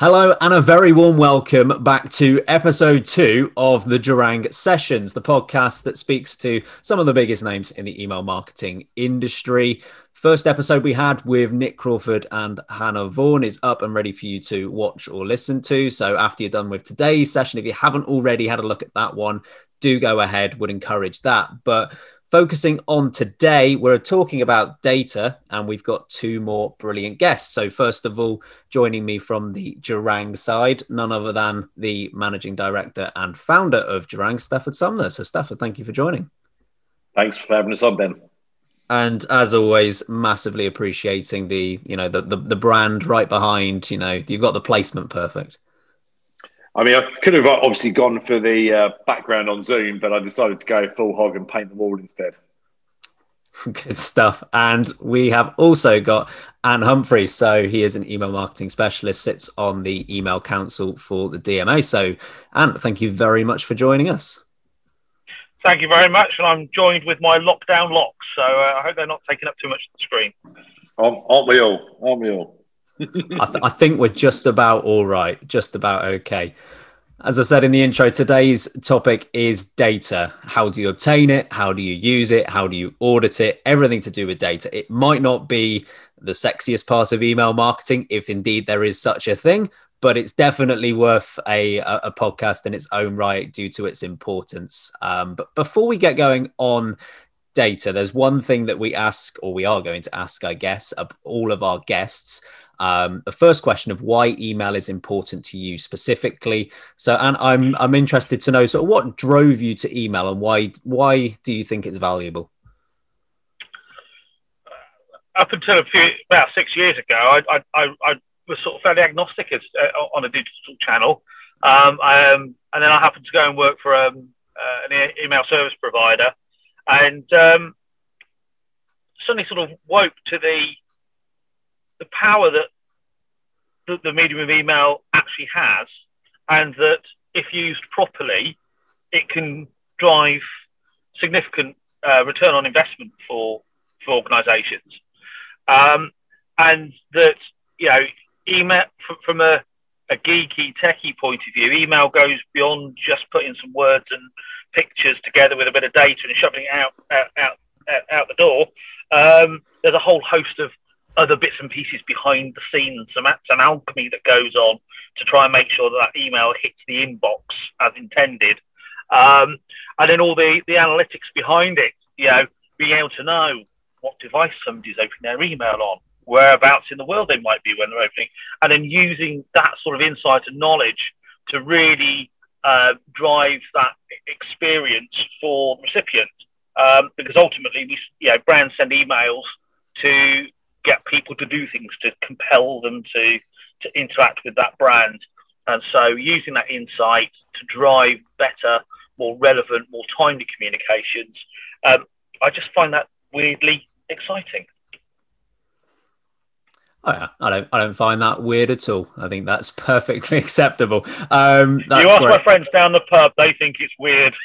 Hello, and a very warm welcome back to episode two of the Jarrang Sessions, the podcast that speaks to some of the biggest names in the email marketing industry. First episode we had with Nick Crawford and Hannah Vaughan is up and ready for you to watch or listen to. So, after you're done with today's session, if you haven't already had a look at that one, do go ahead, would encourage that. But Focusing on today, we're talking about data, and we've got two more brilliant guests. So, first of all, joining me from the Jarrang side, none other than the managing director and founder of Jarrang, Stafford Sumner. So, Stafford, thank you for joining. Thanks for having us on, Ben. And as always, massively appreciating the you know the, the the brand right behind. You know, you've got the placement perfect. I mean, I could have obviously gone for the uh, background on Zoom, but I decided to go full hog and paint the wall instead. Good stuff. And we have also got Ant Humphreys. So he is an email marketing specialist, sits on the email council for the DMA. So, Ant, thank you very much for joining us. Thank you very much. And I'm joined with my lockdown locks. So uh, I hope they're not taking up too much of the screen. Aren't we all? Aren't we all? I, th- I, think we're just about all right, just about okay. As I said in the intro, today's topic is data. How do you obtain it? How do you use it? How do you audit it? Everything to do with data. It might not be the sexiest part of email marketing, if indeed there is such a thing, but it's definitely worth a, a, podcast in its own right due to its importance. Um, but before we get going on data, there's one thing that we ask, or we are going to ask, I guess, of all of our guests um, the first question of why email is important to you specifically. So, and I'm I'm interested to know sort of what drove you to email and why why do you think it's valuable? Up until a few about six years ago, I I, I was sort of fairly agnostic as, uh, on a digital channel, um, um, and then I happened to go and work for um, uh, an email service provider, and um, suddenly sort of woke to the the power that the, the medium of email actually has, and that if used properly, it can drive significant uh, return on investment for for organisations, um, and that you know email from a, a geeky techie point of view, email goes beyond just putting some words and pictures together with a bit of data and shoving it out out out, out the door. Um, there's a whole host of other bits and pieces behind the scenes. So that's an alchemy that goes on to try and make sure that that email hits the inbox as intended. Um, and then all the, the analytics behind it, you know, being able to know what device somebody's opening their email on, whereabouts in the world they might be when they're opening, and then using that sort of insight and knowledge to really uh, drive that experience for the recipient. Um, because ultimately, we, you know, brands send emails to get people to do things to compel them to to interact with that brand. And so using that insight to drive better, more relevant, more timely communications, um, I just find that weirdly exciting. Oh, yeah. I don't. I don't find that weird at all. I think that's perfectly acceptable. Um, you ask great. my friends down the pub; they think it's weird.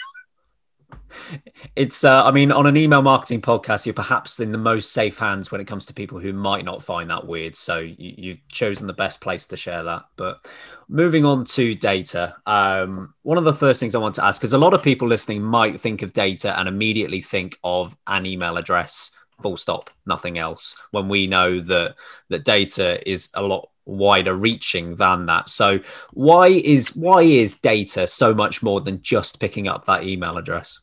It's, uh, I mean, on an email marketing podcast, you're perhaps in the most safe hands when it comes to people who might not find that weird. So you, have chosen the best place to share that. But moving on to data, um, one of the first things I want to ask, because a lot of people listening might think of data and immediately think of an email address, full stop, nothing else. When we know that that data is a lot wider reaching than that. So why is why is data so much more than just picking up that email address?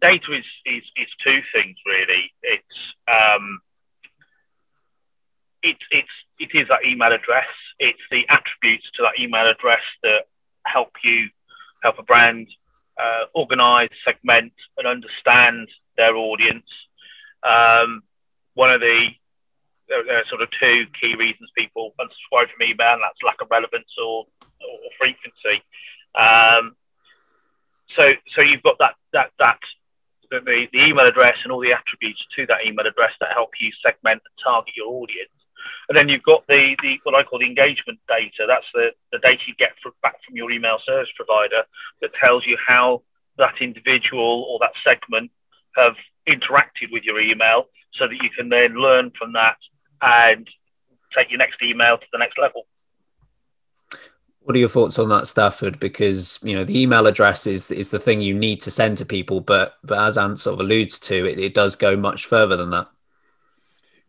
Data is, is, is two things really. It's um, it, it's it is that email address. It's the attributes to that email address that help you help a brand uh, organize, segment, and understand their audience. Um, one of the there, there, are sort of two key reasons people unsubscribe from email, and that's lack of relevance or, or frequency. Um, so so you've got that that that the, the email address and all the attributes to that email address that help you segment and target your audience. And then you've got the, the what I call the engagement data. That's the, the data you get from, back from your email service provider that tells you how that individual or that segment have interacted with your email so that you can then learn from that and take your next email to the next level. What are your thoughts on that, Stafford? Because you know the email address is is the thing you need to send to people, but but as Ant sort of alludes to, it, it does go much further than that.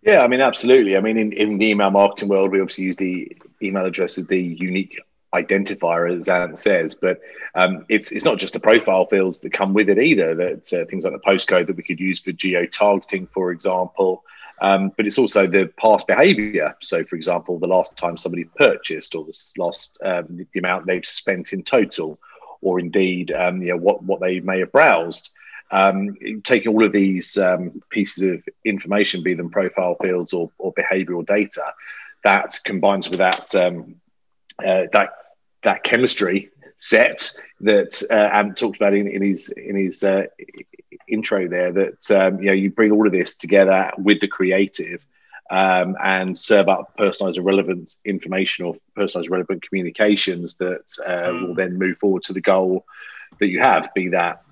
Yeah, I mean, absolutely. I mean, in, in the email marketing world, we obviously use the email address as the unique identifier, as Ant says. But um, it's it's not just the profile fields that come with it either. That uh, things like the postcode that we could use for geo targeting, for example. Um, but it's also the past behavior. So, for example, the last time somebody purchased, or the last um, the amount they've spent in total, or indeed, um, you know, what what they may have browsed. Um, taking all of these um, pieces of information, be them profile fields or, or behavioural data, that combines with that um, uh, that that chemistry set that uh, Ant talked about in, in his in his uh, intro there that um, you know you bring all of this together with the creative um, and serve up personalized and relevant information or personalized relevant communications that uh, mm. will then move forward to the goal that you have be that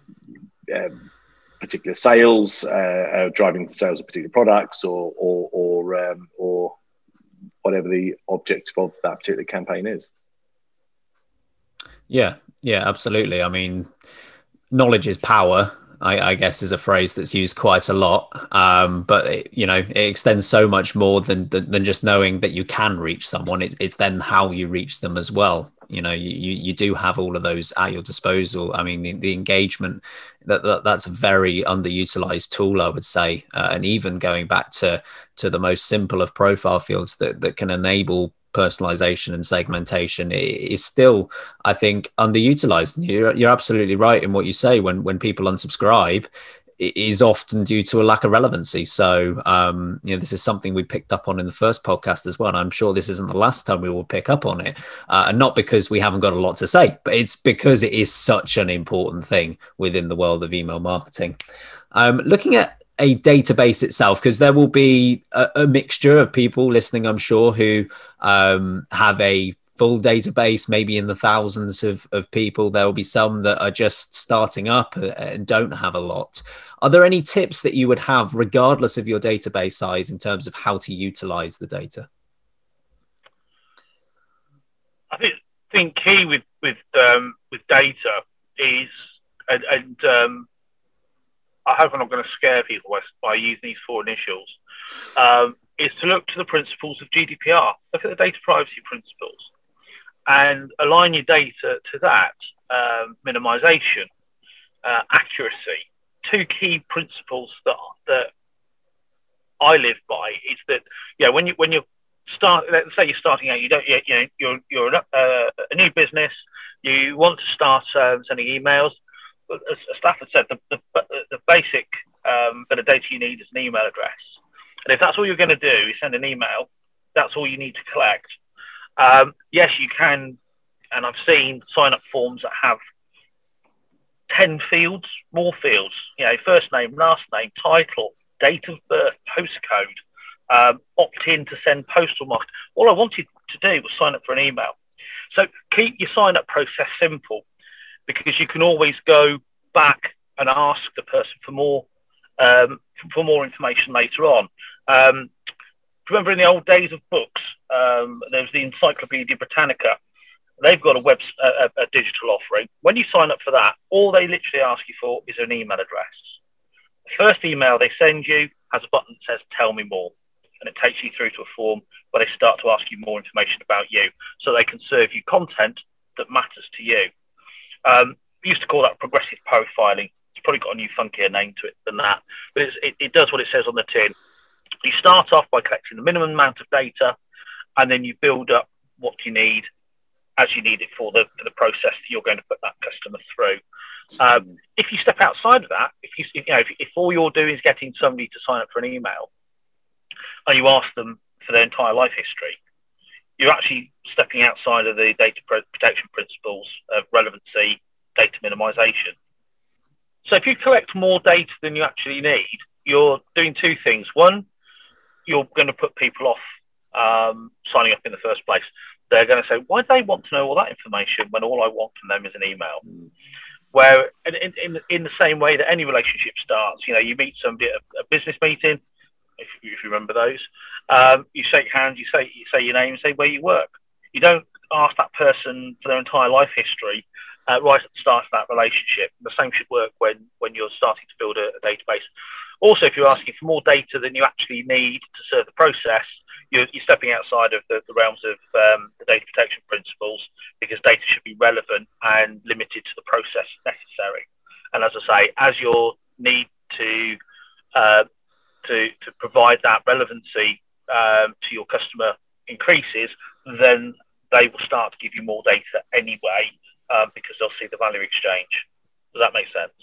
um, particular sales uh, uh, driving sales of particular products or or or, um, or whatever the objective of that particular campaign is. Yeah yeah absolutely. I mean knowledge is power I, I, guess is a phrase that's used quite a lot. Um, but it, you know, it extends so much more than, than, than just knowing that you can reach someone. It, it's then how you reach them as well. You know, you, you do have all of those at your disposal. I mean, the, the engagement that, that, that's a very underutilized tool, I would say. Uh, and even going back to to the most simple of profile fields that that can enable personalization and segmentation is still, I think, underutilized. You're, you're absolutely right in what you say. When when people unsubscribe, is often due to a lack of relevancy. So, um, you know, this is something we picked up on in the first podcast as well. And I'm sure this isn't the last time we will pick up on it. Uh, and not because we haven't got a lot to say, but it's because it is such an important thing within the world of email marketing. Um, looking at a database itself because there will be a, a, mixture of people listening i'm sure who um, have a full database maybe in the thousands of, of people. There will be some that are just starting up uh, and don't have a lot. Are there any tips that you would have regardless of your database size in terms of how to utilize the data? I think, think key with with um, with data is and, and um, I hope I'm not going to scare people by, by using these four initials, um, is to look to the principles of GDPR. Look at the data privacy principles and align your data to that. Um, minimization, uh, accuracy, two key principles that that I live by is that yeah when you when you're start let's say you're starting out you don't you, you know you're you're uh, a new business you want to start uh, sending emails as Stafford said, the, the, the basic um, bit of data you need is an email address. And if that's all you're going to do, you send an email, that's all you need to collect. Um, yes, you can, and I've seen sign up forms that have 10 fields, more fields, you know, first name, last name, title, date of birth, postcode, um, opt in to send postal market. All I wanted to do was sign up for an email. So keep your sign up process simple because you can always go back and ask the person for more um, for more information later on. Um, remember in the old days of books, um, there was the Encyclopedia Britannica. They've got a web a, a, digital offering. When you sign up for that, all they literally ask you for is an email address. The first email they send you has a button that says "Tell me more," and it takes you through to a form where they start to ask you more information about you, so they can serve you content that matters to you. Um, we used to call that progressive profiling. It's probably got a new funkier name to it than that, but it, it does what it says on the tin. You start off by collecting the minimum amount of data, and then you build up what you need as you need it for the for the process that you're going to put that customer through. Um, if you step outside of that, if you, you know if, if all you're doing is getting somebody to sign up for an email, and you ask them for their entire life history, you're actually stepping outside of the data protection principles of relevancy, data minimization. So if you collect more data than you actually need, you're doing two things. One, you're going to put people off um, signing up in the first place. They're going to say, why do they want to know all that information when all I want from them is an email? Mm. Where, in, in, in the same way that any relationship starts, you know, you meet somebody at a business meeting, if, if you remember those. Um, you shake hands, you say you say your name, say where you work. You don't ask that person for their entire life history uh, right at the start of that relationship. The same should work when when you're starting to build a, a database. Also, if you're asking for more data than you actually need to serve the process, you're, you're stepping outside of the, the realms of um, the data protection principles because data should be relevant and limited to the process necessary. And as I say, as your need to uh, to, to provide that relevancy um, to your customer increases, then they will start to give you more data anyway um, because they'll see the value exchange. Does that make sense?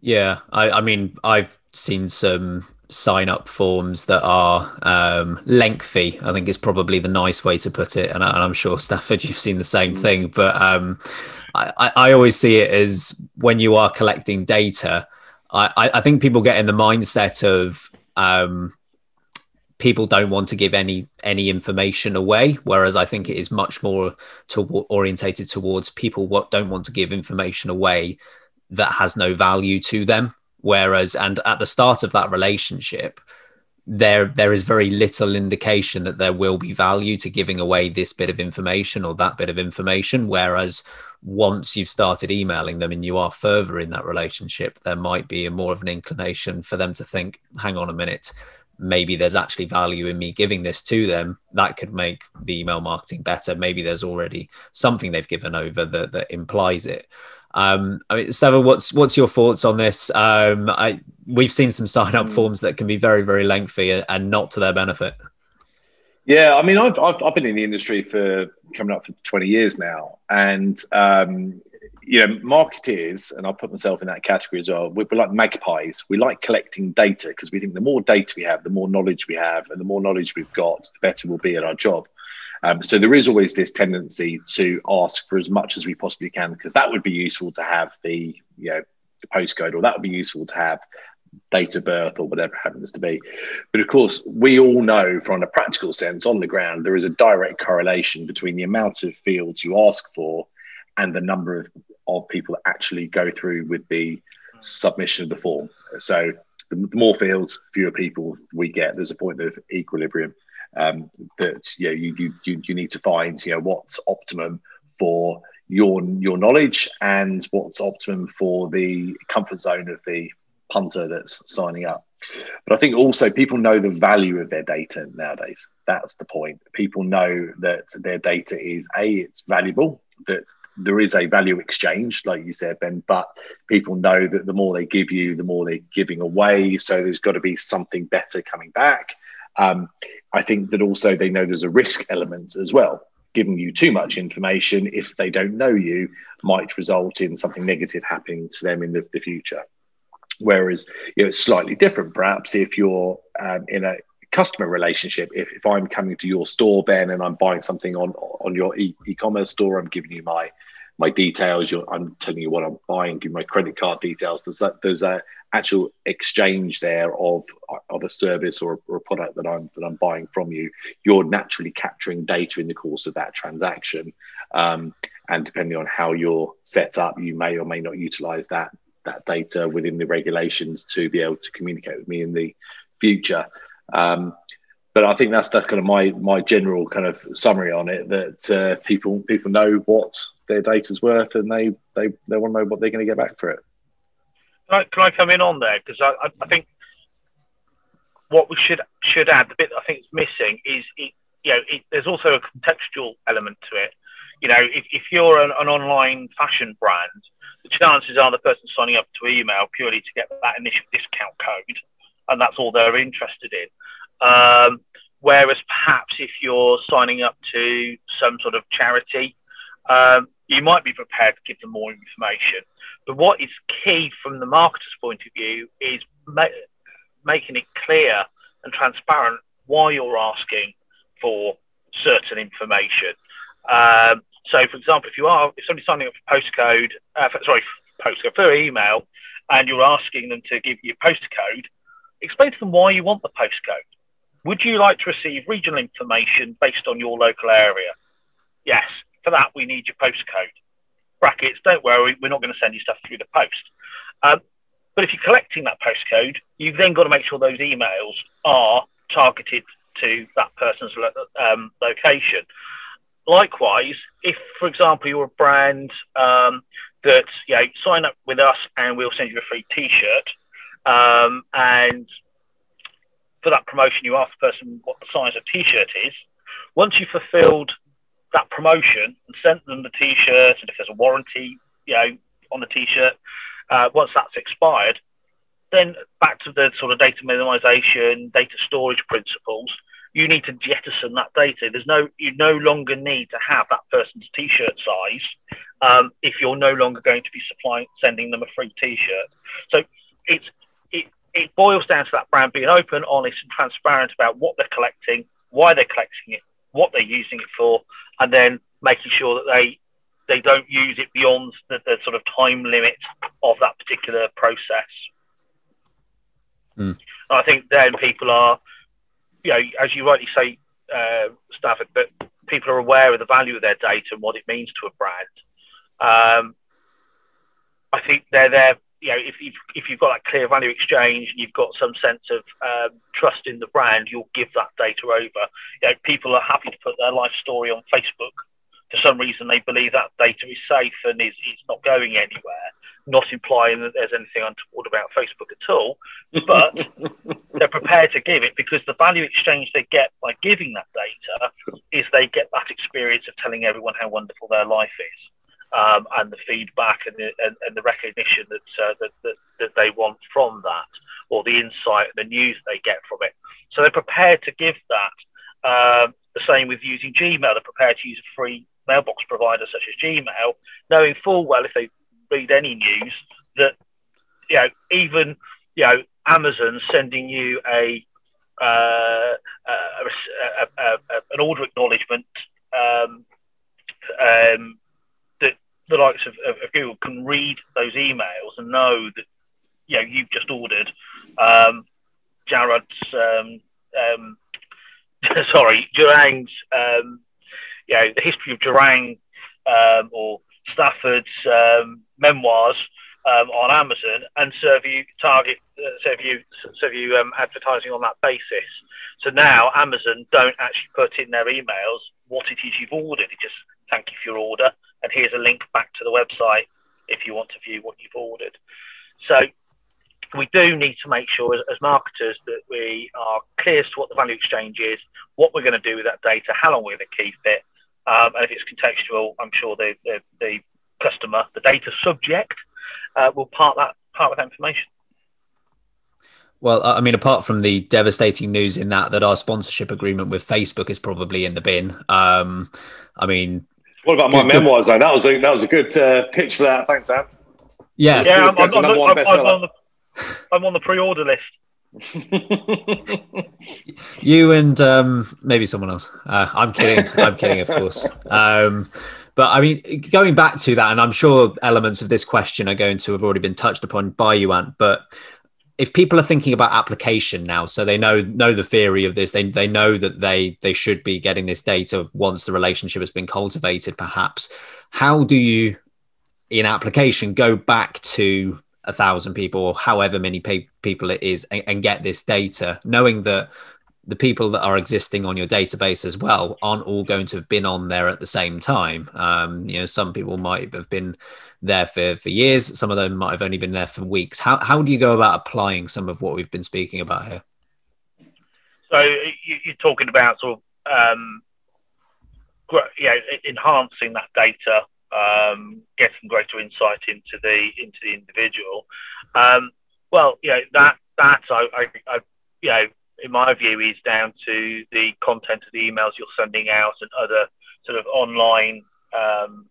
Yeah, I, I mean, I've seen some sign up forms that are um, lengthy. I think is probably the nice way to put it. And, I, am sure Stafford, you've seen the same mm. thing. But um, I, I, always see it as when you are collecting data, I, I think people get in the mindset of um, people don't want to give any any information away whereas i think it is much more to, orientated towards people what don't want to give information away that has no value to them. Whereas and at the start of that relationship there there is very little indication that there will be value to giving away this bit of information or that bit of information. Whereas once you've started emailing them and you are further in that relationship there might be a more of an inclination for them to think hang on a minute maybe there's actually value in me giving this to them. That could make the email marketing better. Maybe there's already something they've given over that, that implies it um, I mean, Seven, what's what's your thoughts on this? Um, I we've seen some sign up mm. forms that can be very very lengthy and not to their benefit. Yeah, I mean, I've, I've, I've been in the industry for coming up for twenty years now, and um, you know, marketers, and I'll put myself in that category as well. We're, we're like magpies. We like collecting data because we think the more data we have, the more knowledge we have, and the more knowledge we've got, the better we'll be at our job. Um, so there is always this tendency to ask for as much as we possibly can because that would be useful to have the you know the postcode, or that would be useful to have date of birth or whatever happens to be. But of course, we all know from a practical sense on the ground there is a direct correlation between the amount of fields you ask for and the number of, of people that actually go through with the submission of the form. So the, the more fields, fewer people we get. There's a point of equilibrium um, that you, know, you, you you need to find you know what's optimum for your your knowledge and what's optimum for the comfort zone of the punter that's signing up. But I think also people know the value of their data nowadays. That's the point. People know that their data is a it's valuable that there is a value exchange, like you said, Ben, but people know that the more they give you, the more they're giving away. So there's got to be something better coming back. Um, I think that also they know there's a risk element as well. Giving you too much information, if they don't know you, might result in something negative happening to them in the, the future. Whereas, you know, it's slightly different, perhaps, if you're um, in a customer relationship. If, if I'm coming to your store, Ben, and I'm buying something on on your e- e-commerce store, I'm giving you my my details. I'm telling you what I'm buying, give my credit card details. There's that, there's a actual exchange there of of a service or, or a product that I'm that I'm buying from you. You're naturally capturing data in the course of that transaction, um, and depending on how you're set up, you may or may not utilize that that data within the regulations to be able to communicate with me in the future. Um, but I think that's that's kind of my my general kind of summary on it. That uh, people people know what their data's worth, and they they they want to know what they're going to get back for it. Can I, can I come in on there because I, I, think what we should should add the bit I think is missing is it, you know it, there's also a contextual element to it. You know, if, if you're an, an online fashion brand, the chances are the person signing up to email purely to get that initial discount code, and that's all they're interested in. Um, whereas perhaps if you're signing up to some sort of charity, um, you might be prepared to give them more information. But what is key from the marketer's point of view is ma- making it clear and transparent why you're asking for certain information. Um, so, for example, if you are if somebody's signing up for postcode, uh, for, sorry, postcode for email, and you're asking them to give you a postcode, explain to them why you want the postcode. Would you like to receive regional information based on your local area? Yes. For that, we need your postcode. Brackets, don't worry, we're not going to send you stuff through the post. Um, But if you're collecting that postcode, you've then got to make sure those emails are targeted to that person's um, location. Likewise, if, for example, you're a brand um, that you know, sign up with us and we'll send you a free T-shirt, um, and for that promotion, you ask the person what the size of T-shirt is. Once you've fulfilled that promotion and sent them the T-shirt, and if there's a warranty, you know, on the T-shirt, uh, once that's expired, then back to the sort of data minimization, data storage principles. You need to jettison that data. There's no, you no longer need to have that person's T-shirt size um, if you're no longer going to be supplying, sending them a free T-shirt. So it's it it boils down to that brand being open, honest, and transparent about what they're collecting, why they're collecting it, what they're using it for, and then making sure that they they don't use it beyond the, the sort of time limit of that particular process. Mm. I think then people are, you know, as you rightly say, uh, Stafford, but people are aware of the value of their data and what it means to a brand. Um, I think they're there. You know, if you've, if you've got that clear value exchange and you've got some sense of um, trust in the brand, you'll give that data over. You know, people are happy to put their life story on Facebook for some reason they believe that data is safe and is, is not going anywhere, not implying that there's anything untoward about Facebook at all, but they're prepared to give it because the value exchange they get by giving that data is they get that experience of telling everyone how wonderful their life is. Um, and the feedback and the, and, and the recognition that, uh, that, that, that they want from that, or the insight, and the news they get from it. So they're prepared to give that. Um, the same with using Gmail. They're prepared to use a free mailbox provider such as Gmail, knowing full well if they read any news that you know even you know Amazon sending you a, uh, a, a, an order acknowledgement um, um, the likes of, of, Google can read those emails and know that you know you've just ordered um, Jared's um, um, sorry Jarrang's um, you know, the history of Durang um, or Stafford's um, memoirs um, on Amazon and serve you target uh, serve you serve you advertising on that basis. So now Amazon don't actually put in their emails what it is you've ordered. It just thank you for your order and here's a link back to the website if you want to view what you've ordered. So we do need to make sure as, as, marketers that we are clear as to what the value exchange is, what we're going to do with that data, how long we're going to keep it, um, and if it's contextual, I'm sure the, the, the customer, the data subject, uh, will part that part with that information. Well, I mean, apart from the devastating news in that that our sponsorship agreement with Facebook is probably in the bin. Um, I mean, what about my good, memoirs? Though that was a that was a good uh, pitch for that. Thanks, Sam. Yeah, yeah, I'm, I'm, I'm, I'm, on the, I'm on the pre-order list. you and um, maybe someone else. Uh, I'm kidding. I'm kidding, of course. Um, but I mean, going back to that, and I'm sure elements of this question are going to have already been touched upon by you, Ant. But if people are thinking about application now, so they know know the theory of this, they they know that they they should be getting this data once the relationship has been cultivated. Perhaps, how do you, in application, go back to a thousand people or however many pe- people it is and, and get this data, knowing that the people that are existing on your database as well aren't all going to have been on there at the same time. Um, you know, some people might have been there for, for years. Some of them might have only been there for weeks. How, how do you go about applying some of what we've been speaking about here? So you're talking about sort of, um, yeah, enhancing that data um, getting greater insight into the into the individual. Um, well, you know that that I, I, I, you know in my view is down to the content of the emails you're sending out and other sort of online um,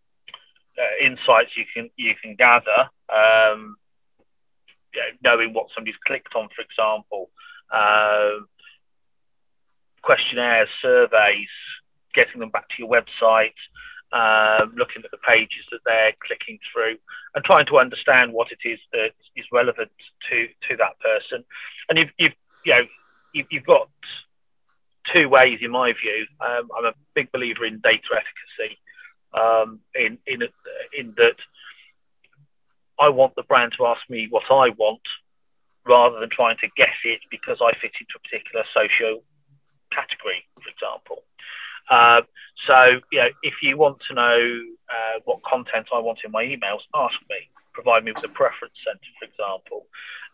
uh, insights you can you can gather. Um, you know, knowing what somebody's clicked on, for example, uh, questionnaires, surveys, getting them back to your website, um, looking at the pages that they're clicking through, and trying to understand what it is that is relevant to to that person. And you've, you've you know you've, you've got two ways, in my view. Um, I'm a big believer in data efficacy, um, in in in that I want the brand to ask me what I want rather than trying to guess it because I fit into a particular social category, for example. Uh, so, you know, if you want to know uh, what content I want in my emails, ask me. Provide me with a preference center, for example.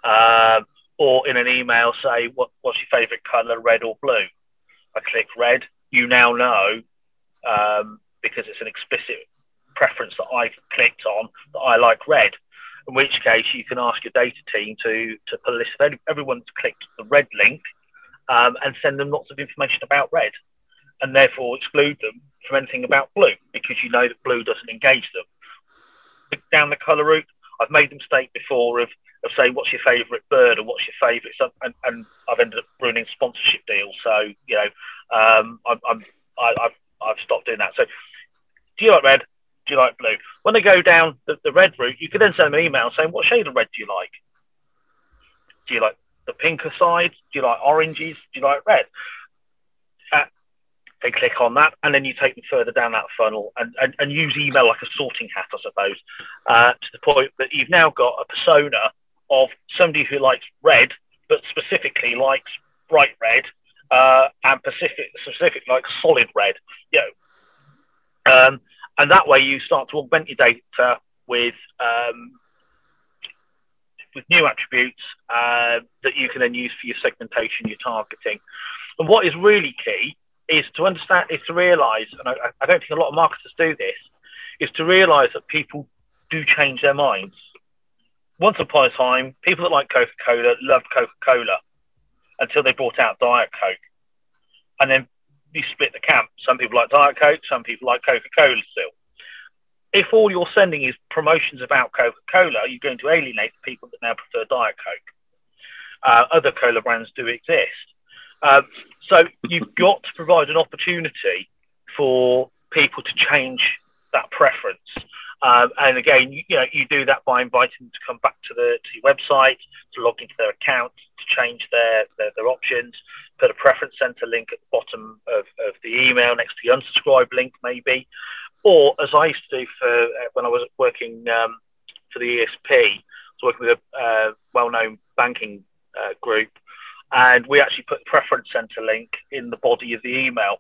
Um, or in an email, say, what, what's your favorite color, red or blue? I click red. You now know, um, because it's an explicit preference that I clicked on, that I like red. In which case, you can ask your data team to, to put a list of everyone's clicked the red link um, and send them lots of information about red and therefore exclude them from anything about blue because you know that blue doesn't engage them. Down the colour route, I've made the mistake before of, of saying what's your favourite bird or what's your favourite, and, and I've ended up ruining sponsorship deals. So you know, um, I'm, I'm I, have I've stopped doing that. So, do you like red? Do you like blue? When they go down the, the red route, you can then send them an email saying what shade of red do you like? Do you like the pinker side? Do you like oranges? Do you like red? they click on that, and then you take them further down that funnel and, and, and use email like a sorting hat, I suppose, uh, to the point that you've now got a persona of somebody who likes red, but specifically likes bright red, uh, and specific, specific like solid red. You know, um, and that way you start to augment your data with um, with new attributes uh, that you can then use for your segmentation, your targeting. And what is really key is to understand, is to realize, and I, I don't think a lot of marketers do this, is to realize that people do change their minds. Once upon a time, people that like Coca Cola loved Coca Cola until they brought out Diet Coke. And then you split the camp. Some people like Diet Coke, some people like Coca Cola still. If all you're sending is promotions about Coca Cola, you're going to alienate the people that now prefer Diet Coke. Uh, other cola brands do exist. Um, so you've got to provide an opportunity for people to change that preference. Um, and again, you, you, know, you do that by inviting them to come back to the to your website, to log into their account, change their, their, their options, put a preference center link at the bottom of, of the email next to the unsubscribe link, maybe. Or as I used to do for uh, when I was working um, for the ESP, I was working with a uh, well-known banking uh, group, and we actually put the preference center link in the body of the email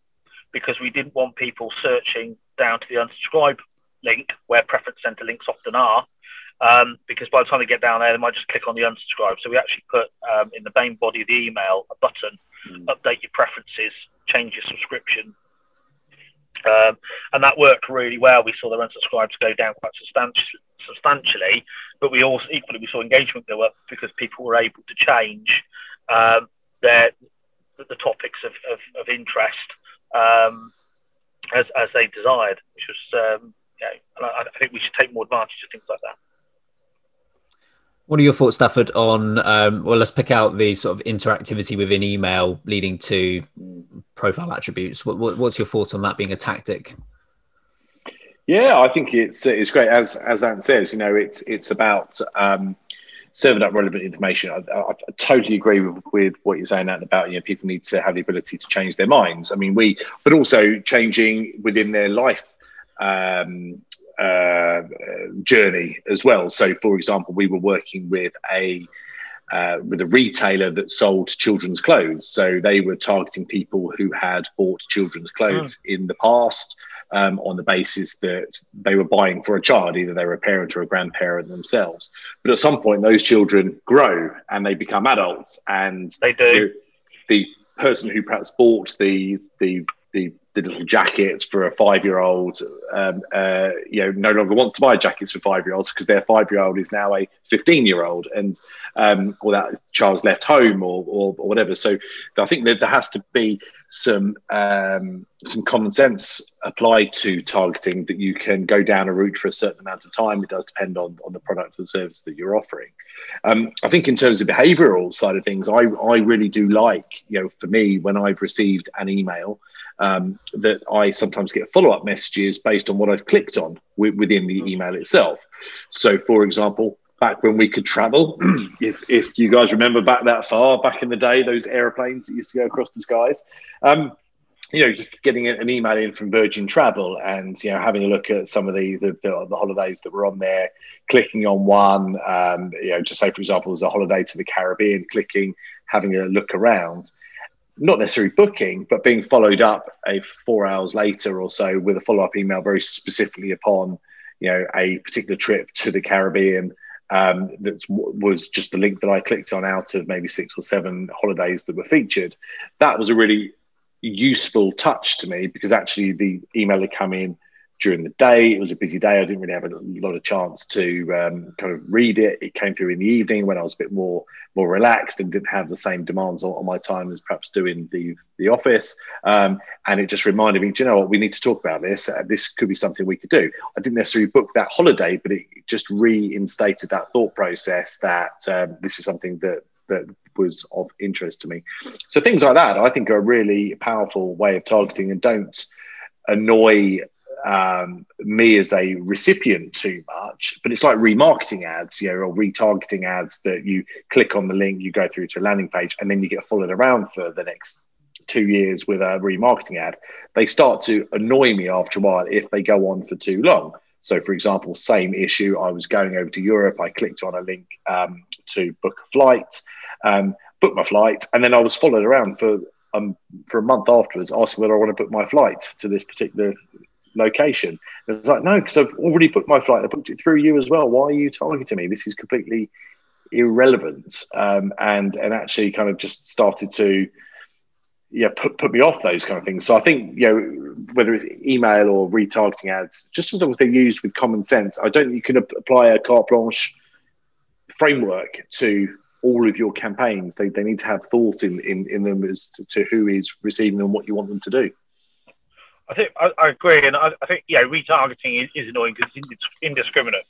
because we didn't want people searching down to the unsubscribe link where preference center links often are. Um, because by the time they get down there, they might just click on the unsubscribe. So we actually put um, in the main body of the email a button, mm. update your preferences, change your subscription. Um, and that worked really well. We saw the unsubscribes go down quite substantially, substantially, but we also equally we saw engagement go up because people were able to change um, their the topics of, of, of interest um, as, as they desired, which was um, yeah, I, I think we should take more advantage of things like that. What are your thoughts, Stafford, on um, well, let's pick out the sort of interactivity within email leading to profile attributes. What, what, what's your thoughts on that being a tactic? Yeah, I think it's it's great. As as Ant says, you know, it's it's about um, serving up relevant information. I, I, I totally agree with, with, what you're saying that about you know people need to have the ability to change their minds. I mean, we, but also changing within their life um, uh, journey as well. So, for example, we were working with a uh, with a retailer that sold children's clothes. So they were targeting people who had bought children's clothes mm. in the past um, on the basis that they were buying for a child, either they were a parent or a grandparent themselves. But at some point, those children grow and they become adults, and they do. The, the person who perhaps bought the the the, the little jackets for a five year old, um, uh, you know, no longer wants to buy jackets for five year olds because their five year old is now a 15 year old and, um, or that child's left home or, or, or, whatever. So I think that there has to be some, um, some common sense applied to targeting that you can go down a route for a certain amount of time. It does depend on, on the product or service that you're offering. Um, I think in terms of behavioral side of things, I, I really do like, you know, for me, when I've received an email, um, that I sometimes get follow up messages based on what I've clicked on w- within the email itself. So, for example, back when we could travel, if, if you guys remember back that far, back in the day, those aeroplanes that used to go across the skies. Um, you know, getting an email in from Virgin Travel and you know having a look at some of the the, the, the holidays that were on there, clicking on one, um, you know, just say for example, there's a holiday to the Caribbean, clicking, having a look around, not necessarily booking, but being followed up a four hours later or so with a follow up email very specifically upon you know a particular trip to the Caribbean. Um, that was just the link that I clicked on out of maybe six or seven holidays that were featured. That was a really useful touch to me because actually the email had come in during the day. It was a busy day. I didn't really have a lot of chance to um, kind of read it. It came through in the evening when I was a bit more more relaxed and didn't have the same demands on, on my time as perhaps doing the the office. Um, and it just reminded me, do you know what? We need to talk about this. Uh, this could be something we could do. I didn't necessarily book that holiday, but it just reinstated that thought process that um, this is something that that was of interest to me. So things like that, I think, are a really powerful way of targeting and don't annoy um, me as a recipient too much. But it's like remarketing ads, you know, or retargeting ads that you click on the link, you go through to a landing page, and then you get followed around for the next two years with a remarketing ad. They start to annoy me after a while if they go on for too long. So, for example, same issue. I was going over to Europe. I clicked on a link um, to book a flight um, booked my flight, and then I was followed around for um, for a month afterwards, asking whether I want to book my flight to this particular location. And it's like, no, because I've already booked my flight. I booked it through you as well. Why are you targeting me? This is completely irrelevant, um, and and actually kind of just started to yeah put, put me off those kind of things. So I think you know whether it's email or retargeting ads, just as long as they're used with common sense, I don't think you can apply a carte blanche framework to all of your campaigns. They, they need to have thought in, in, in them as to, to who is receiving them, what you want them to do. I think I, I agree, and I, I, think yeah, retargeting is, is annoying because it's indiscriminate.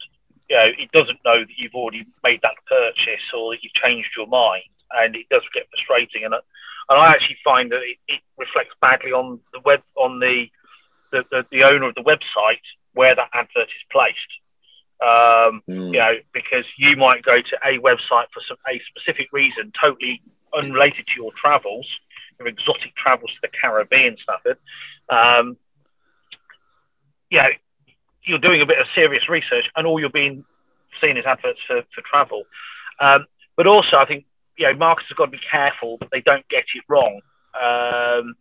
You know, it doesn't know that you've already made that purchase or that you've changed your mind, and it does get frustrating. And and I actually find that it, it reflects badly on the web on the the, the the owner of the website where that advert is placed. Um, mm. You know, because you might go to a website for some, a specific reason, totally unrelated to your travels, your exotic travels to the Caribbean stuff. Um, you know, you're doing a bit of serious research, and all you're being seen is adverts for, for travel. Um, but also, I think you know, marketers have got to be careful that they don't get it wrong, um,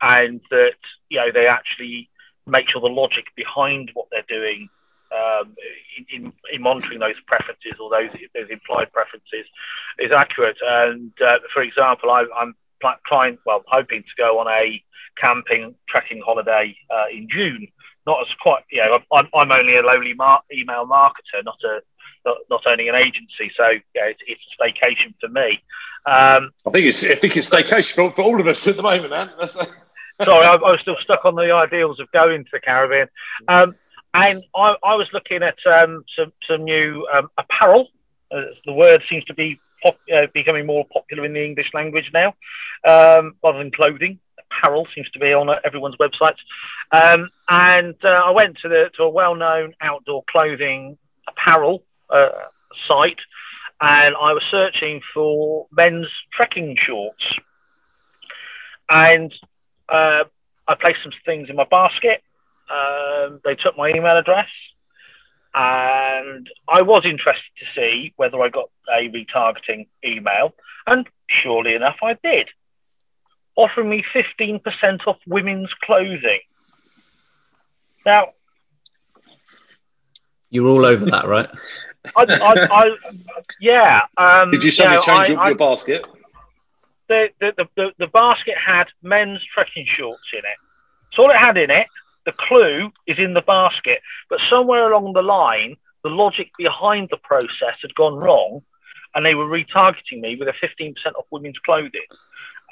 and that you know they actually make sure the logic behind what they're doing um, in, in, monitoring those preferences or those those implied preferences is accurate. And uh, for example, I, am trying, well, hoping to go on a camping trekking holiday uh, in June. Not as quite, you know, I'm, I'm only a lowly mar- email marketer, not a not, not owning an agency. So yeah, it's, it's a staycation for me. Um, I think it's I think it's vacation for, for all of us at the moment, man. Sorry, I, I, was still stuck on the ideals of going to the Caribbean. Um, and I, I was looking at um, some, some new um, apparel. Uh, the word seems to be pop, uh, becoming more popular in the English language now, um, rather than clothing. Apparel seems to be on uh, everyone's websites. Um, and uh, I went to, the, to a well known outdoor clothing apparel uh, site and I was searching for men's trekking shorts. And uh, I placed some things in my basket um, they took my email address, and I was interested to see whether I got a retargeting email, and surely enough, I did, offering me 15% off women's clothing. Now, you're all over that, right? I, I, I, yeah. Um, Did you suddenly you know, change I, your basket? The, the, the, the basket had men's trekking shorts in it. So all it had in it the clue is in the basket, but somewhere along the line, the logic behind the process had gone wrong, and they were retargeting me with a 15% off women's clothing.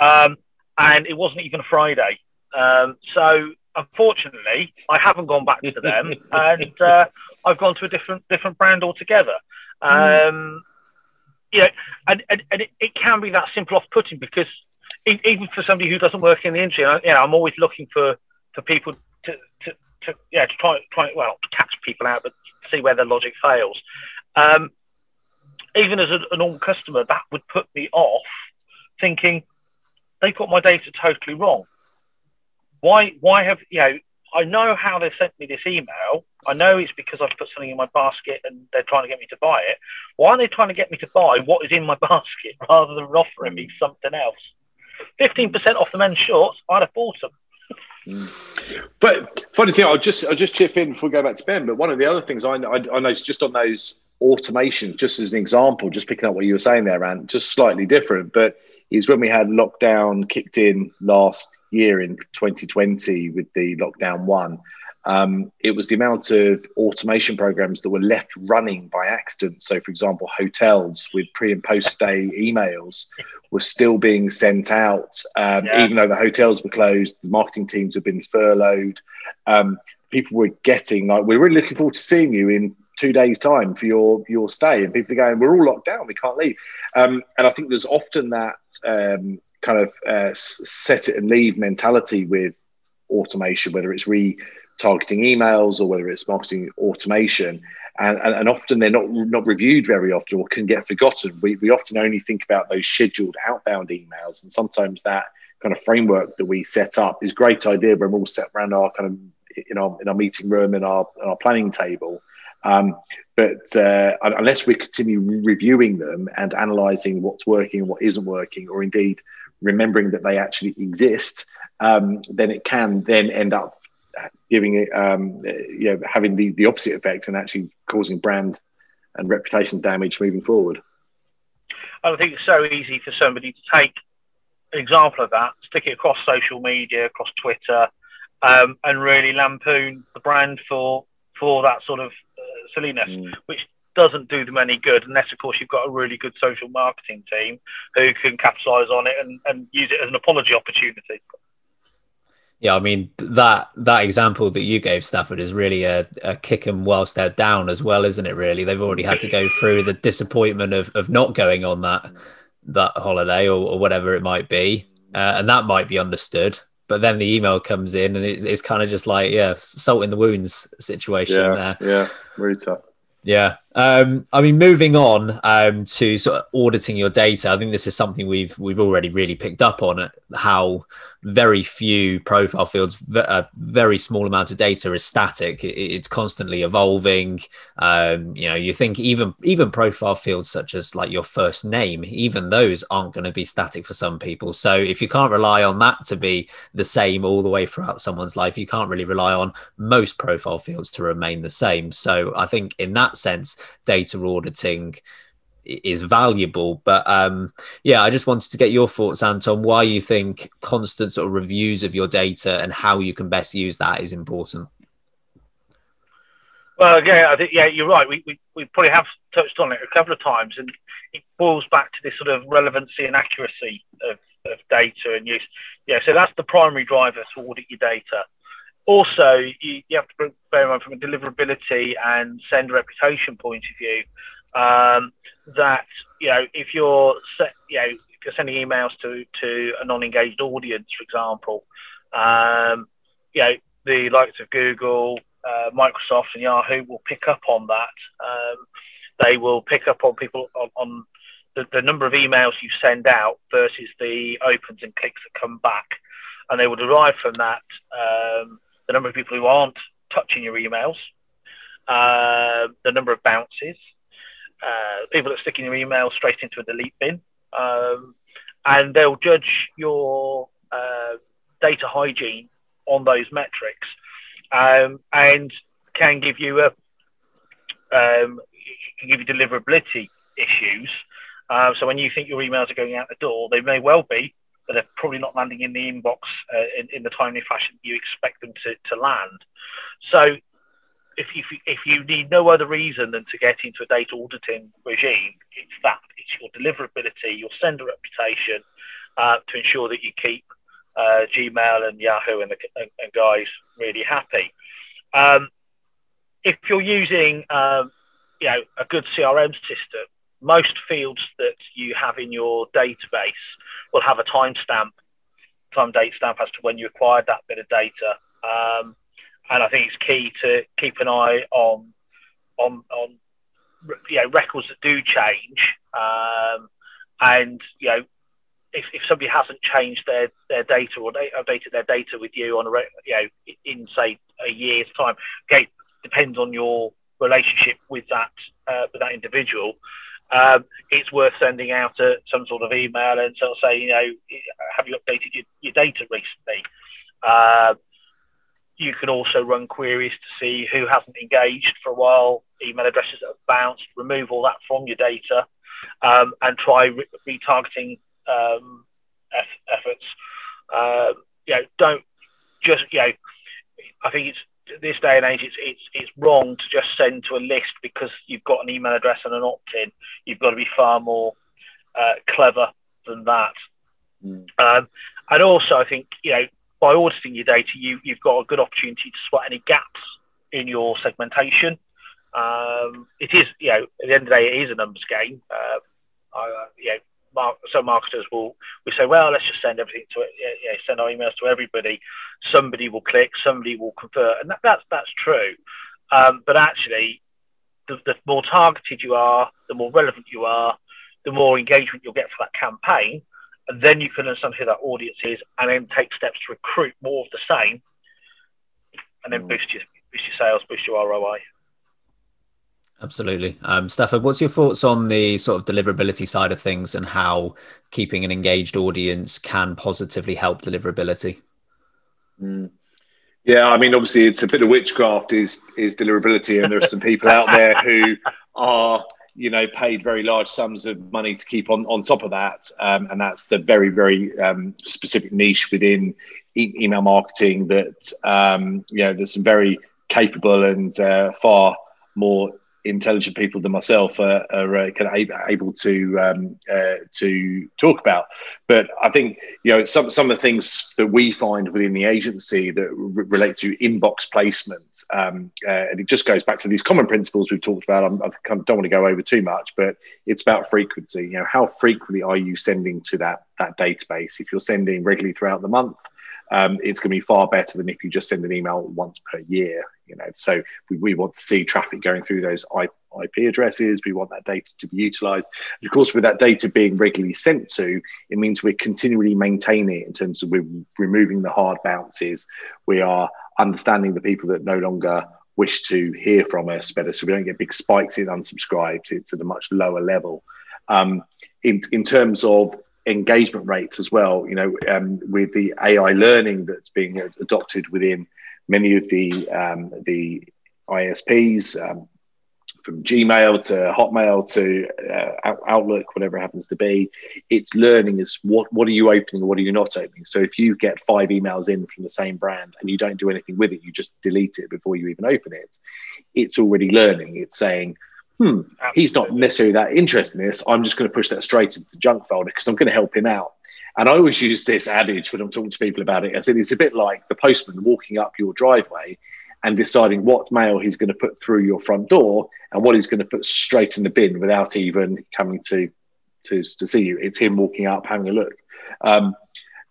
Um, and it wasn't even Friday. Um, so unfortunately, I haven't gone back to them, and uh, I've gone to a different different brand altogether. Um, you know, and, and, and it, it, can be that simple off-putting because even for somebody who doesn't work in the industry, you know, I'm always looking for for people to, yeah to try try well to catch people out, but see where their logic fails. Um, even as a, a normal customer, that would put me off thinking they got my data totally wrong. why why have you know I know how they sent me this email. I know it's because I've put something in my basket and they're trying to get me to buy it. Why are they trying to get me to buy what is in my basket rather than offering me something else? 15% off the men's shorts, I'd have bought them. But funny thing, I'll just I'll just chip in before we go back to Ben. But one of the other things I, I, I noticed just on those automations, just as an example, just picking up what you were saying there, and just slightly different, but is when we had lockdown kicked in last year in 2020 with the lockdown one. Um, it was the amount of automation programs that were left running by accident. So, for example, hotels with pre and post stay emails were still being sent out, um, yeah. even though the hotels were closed. The marketing teams have been furloughed. Um, people were getting like, "We're really looking forward to seeing you in two days' time for your your stay," and people are going, "We're all locked down. We can't leave." Um, and I think there's often that um, kind of uh, set it and leave mentality with automation, whether it's retargeting emails or whether it's marketing automation. And, and, and, often they're not not reviewed very often or can get forgotten. We, we often only think about those scheduled outbound emails, and sometimes that kind of framework that we set up is great idea when we're all set around our kind of in our in our meeting room in our in our planning table. Um, but uh, unless we continue reviewing them and analysing what's working and what isn't working, or indeed remembering that they actually exist, um, then it can then end up giving it, um, you know, having the, the opposite effect and actually causing brand and reputation damage moving forward. I think it's so easy for somebody to take an example of that, stick it across social media, across Twitter, um, and really lampoon the brand for for that sort of uh, silliness, mm. which doesn't do them any good unless, of course, you've got a really good social marketing team who can capitalise on it and, and use it as an apology opportunity. Yeah, I mean that that example that you gave Stafford is really a, a kick them whilst they're down as well, isn't it? Really, they've already had to go through the disappointment of, of not going on that that holiday or, or whatever it might be, uh, and that might be understood. But then the email comes in, and it's, it's kind of just like yeah, salt in the wounds situation. Yeah, there. yeah, really tough. Yeah. Um, I mean, moving on um, to sort of auditing your data, I think this is something we've we've already really picked up on how very few profile fields, a very small amount of data is static. It's constantly evolving. Um, you know, you think even even profile fields such as like your first name, even those aren't going to be static for some people. So if you can't rely on that to be the same all the way throughout someone's life, you can't really rely on most profile fields to remain the same. So I think in that sense, data auditing is valuable. But um, yeah, I just wanted to get your thoughts, Anton, why you think constant sort of reviews of your data and how you can best use that is important. Well, yeah, I think yeah, you're right. We, we, we probably have touched on it a couple of times, and it boils back to this sort of relevancy and accuracy of, of data and use. Yeah, so that's the primary driver to audit your data. Also, you, you have to bear in mind from a deliverability and send reputation point of view um, that you know if you're you know if you're sending emails to to a non-engaged audience, for example, um, you know the likes of Google, uh, Microsoft, and Yahoo will pick up on that. Um, they will pick up on people on, on the, the, number of emails you send out versus the opens and clicks that come back, and they will derive from that um, the number of people who aren't touching your emails, uh, the number of bounces, uh, people that stick in your email straight into a delete bin, um, and they'll judge your uh, data hygiene on those metrics, um, and can give you a um, can give you deliverability issues. Uh, so when you think your emails are going out the door, they may well be, but they're probably not landing in the inbox uh, in, in, the timely fashion you expect them to, to land. So if, if, if you need no other reason than to get into a data auditing regime, it's that. It's your deliverability, your sender reputation uh, to ensure that you keep uh, Gmail and Yahoo and, the, and, and guys really happy. Um, if you're using um, you know, a good CRM system, most fields that you have in your database will have a timestamp, time date stamp as to when you acquired that bit of data. Um, and I think it's key to keep an eye on on on you know records that do change, um, and you know if, if somebody hasn't changed their, their data or they updated their data with you on a you know in say a year's time, okay, depends on your relationship with that uh, with that individual. Um, it's worth sending out a, some sort of email and sort of say, you know, have you updated your, your data recently? Uh, you can also run queries to see who hasn't engaged for a while, email addresses that have bounced, remove all that from your data, um, and try re- retargeting um, eff- efforts. Uh, you know, don't just you know. I think it's this day and age. It's it's it's wrong to just send to a list because you've got an email address and an opt-in. You've got to be far more uh, clever than that. Mm. Um, and also, I think you know by auditing your data, you you've got a good opportunity to spot any gaps in your segmentation. Um, it is, you know, at the end of the day, it is a numbers game. Uh, I, you know, mar- some marketers will we say, well, let's just send everything to it, you know, send our emails to everybody. Somebody will click, somebody will convert, and that, that's that's true. Um, but actually, the, the more targeted you are, the more relevant you are, the more engagement you'll get for that campaign, and then you can understand who that audience is, and then take steps to recruit more of the same, and then mm. boost your boost your sales, boost your ROI. Absolutely. Um, Stafford, what's your thoughts on the sort of deliverability side of things and how keeping an engaged audience can positively help deliverability? Mm. Yeah, I mean, obviously, it's a bit of witchcraft is is deliverability, and there are some people out there who are, you know, paid very large sums of money to keep on on top of that, um, and that's the very very um, specific niche within e- email marketing that um, you know there's some very capable and uh, far more intelligent people than myself are, are uh, kind of able to um, uh, to talk about. But I think you know some some of the things that we find within the agency that r- relate to inbox placement, um, uh, and it just goes back to these common principles we've talked about. I'm, I kind of don't want to go over too much, but it's about frequency. You know, how frequently are you sending to that that database? If you're sending regularly throughout the month, um, it's going to be far better than if you just send an email once per year. You know, so we, we want to see traffic going through those IP addresses. We want that data to be utilized. And of course, with that data being regularly sent to, it means we're continually maintaining it in terms of we're removing the hard bounces. We are understanding the people that no longer wish to hear from us better, so we don't get big spikes in unsubscribes. It's at a much lower level. Um, in in terms of engagement rates as well. You know, um, with the AI learning that's being adopted within many of the um, the ISPs, um, from Gmail to Hotmail to uh, Outlook, whatever happens to be, it's learning is what what are you opening what are you not opening. So if you get five emails in from the same brand and you don't do anything with it, you just delete it before you even open it. It's already learning. It's saying hmm, he's not necessarily that interested in this. I'm just going to push that straight into the junk folder because I'm going to help him out. And I always use this adage when I'm talking to people about it. I said it's a bit like the postman walking up your driveway and deciding what mail he's going to put through your front door and what he's going to put straight in the bin without even coming to to, to see you. It's him walking up, having a look. Um,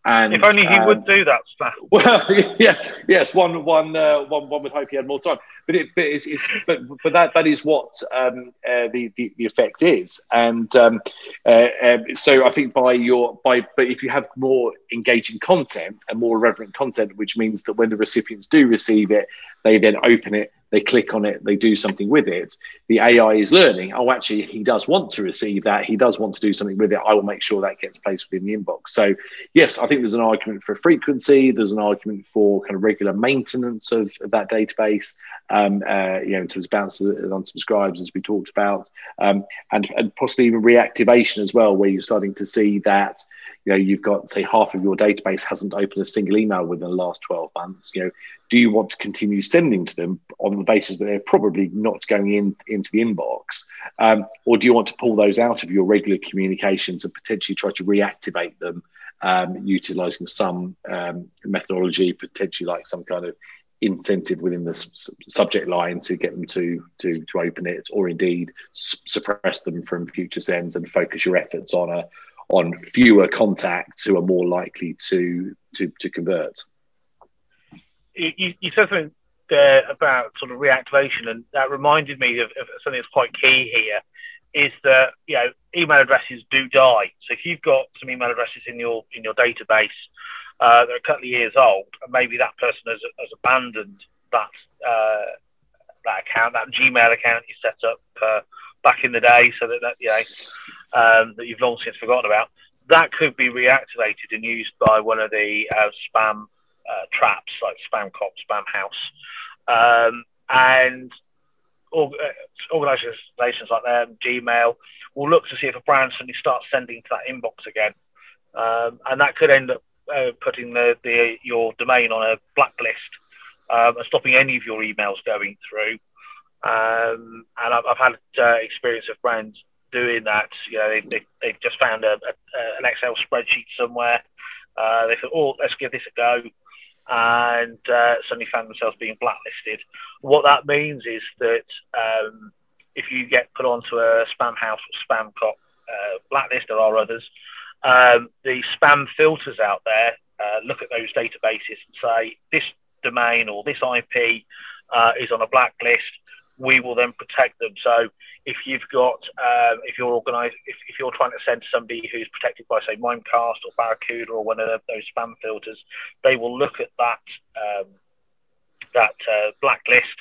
and if only he um, would do that stuff. Well, yeah, yes, one, one, uh, one, one would hope he had more time. But it, but it's, it's but, but that that is what um, uh, the, the, the effect is, and um, uh, um, so I think by your by, but if you have more engaging content and more relevant content, which means that when the recipients do receive it, they then open it they click on it, they do something with it. The AI is learning, oh, actually, he does want to receive that. He does want to do something with it. I will make sure that gets placed within the inbox. So, yes, I think there's an argument for frequency. There's an argument for kind of regular maintenance of, of that database, um, uh, you know, in terms of bounces and unsubscribes, as we talked about, um, and, and possibly even reactivation as well, where you're starting to see that you know you've got say half of your database hasn't opened a single email within the last 12 months you know do you want to continue sending to them on the basis that they're probably not going in into the inbox? Um, or do you want to pull those out of your regular communications and potentially try to reactivate them um, utilizing some um, methodology potentially like some kind of incentive within the subject line to get them to to to open it or indeed suppress them from future sends and focus your efforts on a on fewer contacts who are more likely to to, to convert. You, you said something there about sort of reactivation, and that reminded me of, of something that's quite key here. is that you know email addresses do die. So if you've got some email addresses in your in your database uh, that are a couple of years old, and maybe that person has, has abandoned that uh, that account, that Gmail account you set up uh, back in the day, so that, that you know um, that you've long since forgotten about, that could be reactivated and used by one of the uh, spam uh, traps like SpamCop, Spam House, um, and uh, organisations like them, Gmail, will look to see if a brand suddenly starts sending to that inbox again, um, and that could end up uh, putting the, the, your domain on a blacklist um, and stopping any of your emails going through. Um, and I've, I've had uh, experience of brands doing that. You know, they, they, they've just found a, a, an Excel spreadsheet somewhere. Uh, they thought, oh, let's give this a go. And uh, suddenly found themselves being blacklisted. What that means is that um, if you get put onto a Spamhaus or SpamCop uh, blacklist, there are others, um, the spam filters out there uh, look at those databases and say this domain or this IP uh, is on a blacklist. We will then protect them. So if you've got, um, if you're organised, if, if, you're trying to send somebody who's protected by, say, Mimecast or Barracuda or one of those spam filters, they will look at that um, that uh, blacklist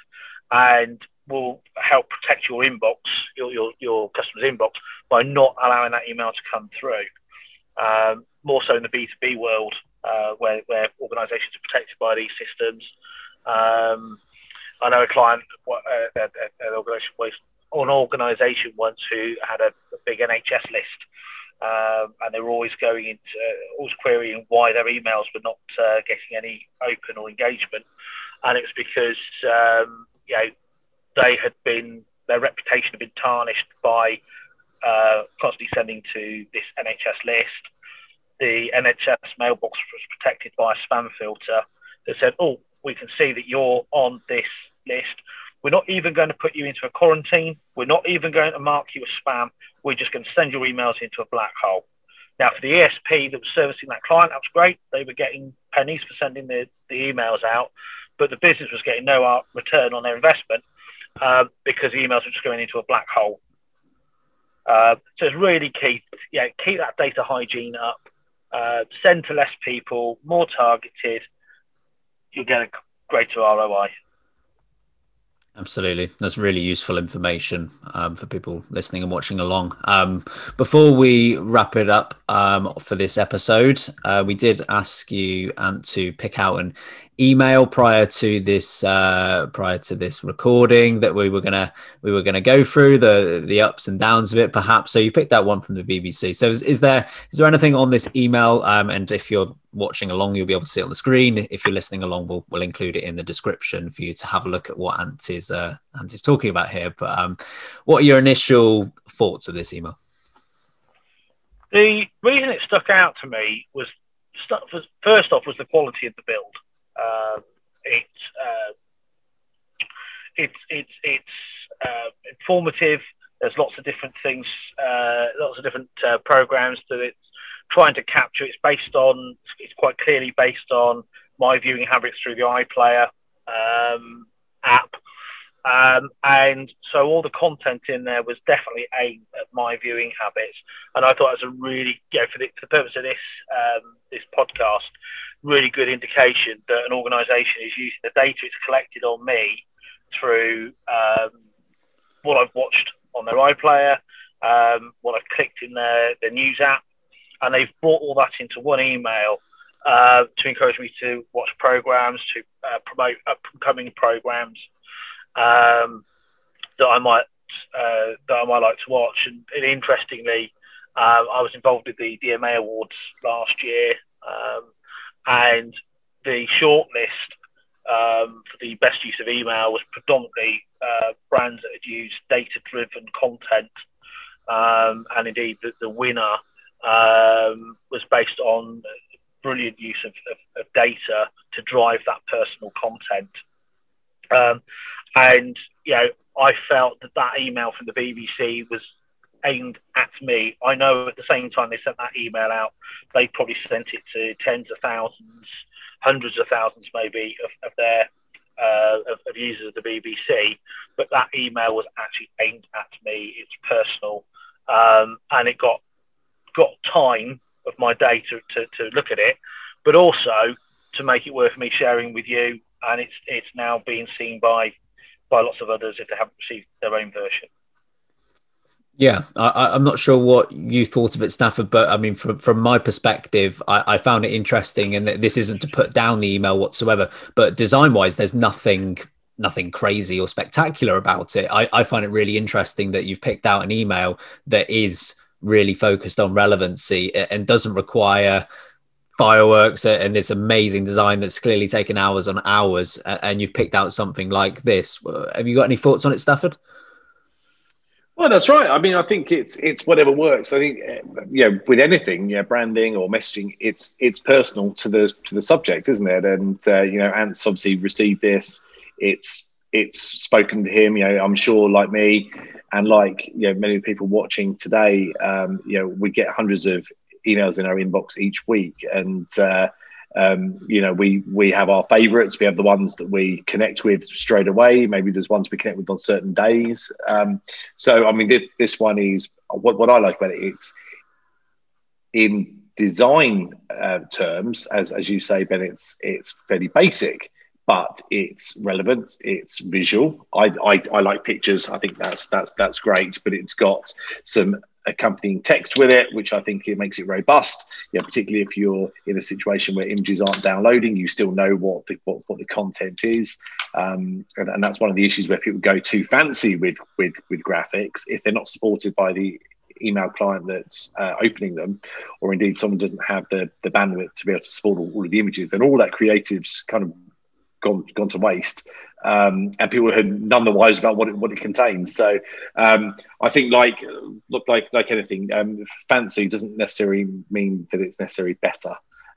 and will help protect your inbox, your, your, your customer's inbox, by not allowing that email to come through. Um, more so in the B2B world, uh, where, where organisations are protected by these systems. Um, I know a client, uh, an organisation, an organisation once who had a, a big NHS list, um, and they were always going into, uh, always querying why their emails were not uh, getting any open or engagement, and it was because um, you know they had been their reputation had been tarnished by uh, constantly sending to this NHS list. The NHS mailbox was protected by a spam filter that said, "Oh, we can see that you're on this list. We're not even going to put you into a quarantine. We're not even going to mark you as spam. We're just going to send your emails into a black hole." Now, for the ESP that was servicing that client, that was great. They were getting pennies for sending the, the emails out, but the business was getting no return on their investment uh, because the emails were just going into a black hole. Uh, so it's really key. Yeah, keep that data hygiene up. Uh, send to less people, more targeted. You'll get a greater ROI. Absolutely. That's really useful information um, for people listening and watching along. Um, before we wrap it up um, for this episode, uh, we did ask you, Ant, to pick out an email prior to this uh, prior to this recording that we were gonna we were gonna go through the the ups and downs of it perhaps so you picked that one from the bbc so is, is there is there anything on this email um, and if you're watching along you'll be able to see it on the screen. If you're listening along we'll, we'll include it in the description for you to have a look at what ant is uh, ant is talking about here. But um, what are your initial thoughts of this email? The reason it stuck out to me was first off was the quality of the build. Um, it's uh, it's it's it's uh, informative. There's lots of different things, uh, lots of different uh, programs that it's trying to capture. It's based on. It's quite clearly based on my viewing habits through the iPlayer um, app. Um, and so all the content in there was definitely aimed at my viewing habits. And I thought it was a really, know, for the, for the purpose of this um, this podcast, really good indication that an organisation is using the data it's collected on me through um, what I've watched on their iPlayer, um, what I've clicked in their, their news app, and they've brought all that into one email uh, to encourage me to watch programs, to uh, promote upcoming programs um, that I might uh, that I might like to watch. And, and interestingly, um, I was involved with the DMA Awards last year. Um, and the shortlist um, for the best use of email was predominantly uh, brands that had used data-driven content, um, and indeed the, the winner um, was based on brilliant use of, of, of, data to drive that personal content. Um, and you know, I felt that that email from the BBC was aimed at me. I know at the same time they sent that email out, they probably sent it to tens of thousands, hundreds of thousands maybe of, of their uh, of, of, users of the BBC, but that email was actually aimed at me. It's personal, um, and it got got time of my day to, to, to look at it, but also to make it worth me sharing with you. And it's it's now being seen by by lots of others if they haven't received their own version. Yeah, I, am not sure what you thought of it, Stafford, but I mean, from from my perspective, I, I found it interesting, and this isn't to put down the email whatsoever, but design wise, there's nothing nothing crazy or spectacular about it. I, I find it really interesting that you've picked out an email that is really focused on relevancy and doesn't require fireworks and this amazing design that's clearly taken hours on hours and you've picked out something like this. Have you got any thoughts on it stafford? Well that's right. I mean i think it's it's whatever works. I think you know with anything know branding or messaging it's it's personal to the to the subject isn't it? And uh, you know ants obviously received this. It's it's spoken to him. You know i'm sure like me and like you know many people watching today um, you know we get hundreds of emails in our inbox each week. And uh, um, you know we we have our favorites. We have the ones that we connect with straight away. Maybe there's ones we connect with on certain days. Um, so i mean this, this one is what, what i like about it it's in design uh, terms as as you say ben it's it's fairly basic but it's relevant. It's visual. I, I, I like pictures. I think that's that's that's great. But it's got some accompanying text with it, which I think it makes it robust. Yeah, particularly if you're in a situation where images aren't downloading, you still know what the what, what the content is, um, and, and, that's one of the issues where people go too fancy with with with graphics if they're not supported by the email client that's uh, opening them, or indeed someone doesn't have the the bandwidth to be able to support all, all of the images, then all that creative's kind of gone gone to waste, um, and people had none the wiser about what it what it contains. So um, I think like look like like anything, um, fancy doesn't necessarily mean that it's necessarily better.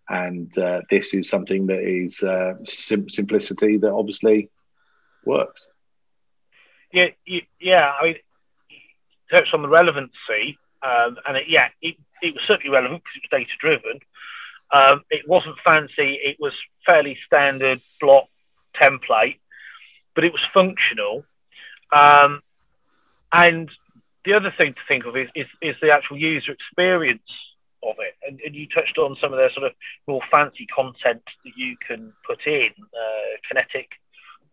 And uh, this is something that is uh, sim- simplicity that obviously works. Yeah, yeah. I mean, touched on the relevancy, um, and it, yeah, it, it was certainly relevant because it was data driven. Um, it wasn't fancy. It was fairly standard block template, but it was functional. Um, and the other thing to think of is, is, is the actual user experience of it. And, and, you touched on some of the sort of more fancy content that you can put in, uh, kinetic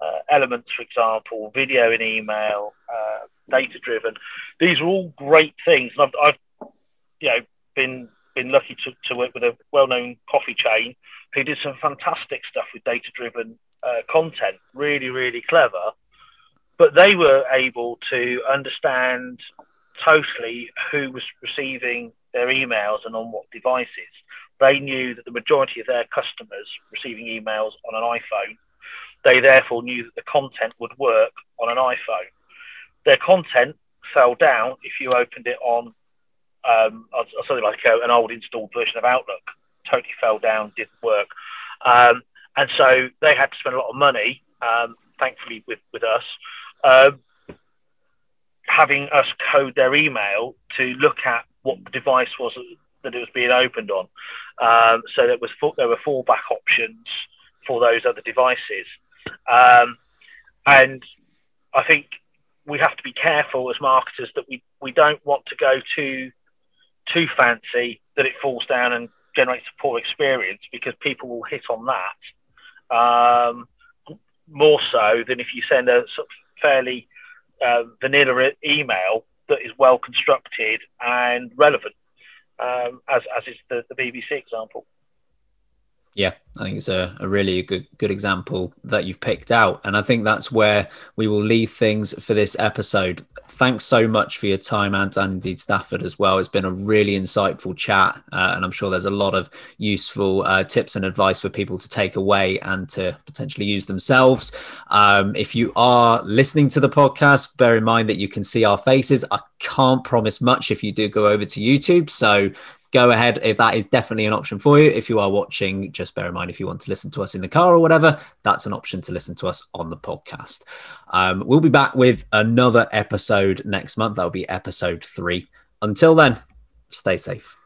uh, elements, for example, video and email, uh, data driven. These are all great things. And I've, I've you know, been been lucky to, to work with a well known coffee chain who did some fantastic stuff with data driven uh, content, really, really clever. But they were able to understand totally who was receiving their emails and on what devices. They knew that the majority of their customers receiving emails on an iPhone. They therefore knew that the content would work on an iPhone. Their content fell down if you opened it on um, something like a, an old installed version of Outlook. Totally fell down, didn't work. Um, and so they had to spend a lot of money, um, thankfully with with us, uh, having us code their email to look at what the device was that it was being opened on. Um, so there was there were fallback options for those other devices, um, and I think we have to be careful as marketers that we we don't want to go too too fancy that it falls down and generates a poor experience because people will hit on that um, more so than if you send a sort of fairly uh, vanilla email that is well constructed and relevant, um, as, as is the, the BBC example. Yeah, I think it's a, a really good good example that you've picked out. And I think that's where we will leave things for this episode. Thanks so much for your time, Ant, and indeed Stafford as well. It's been a really insightful chat, uh, and I'm sure there's a lot of useful uh, tips and advice for people to take away and to potentially use themselves. Um, if you are listening to the podcast, bear in mind that you can see our faces. I can't promise much if you do go over to YouTube. So go ahead if that is definitely an option for you. If you are watching, just bear in mind if you want to listen to us in the car or whatever, that's an option to listen to us on the podcast. Um, we'll be back with another episode next month. That'll be episode three. Until then, stay safe.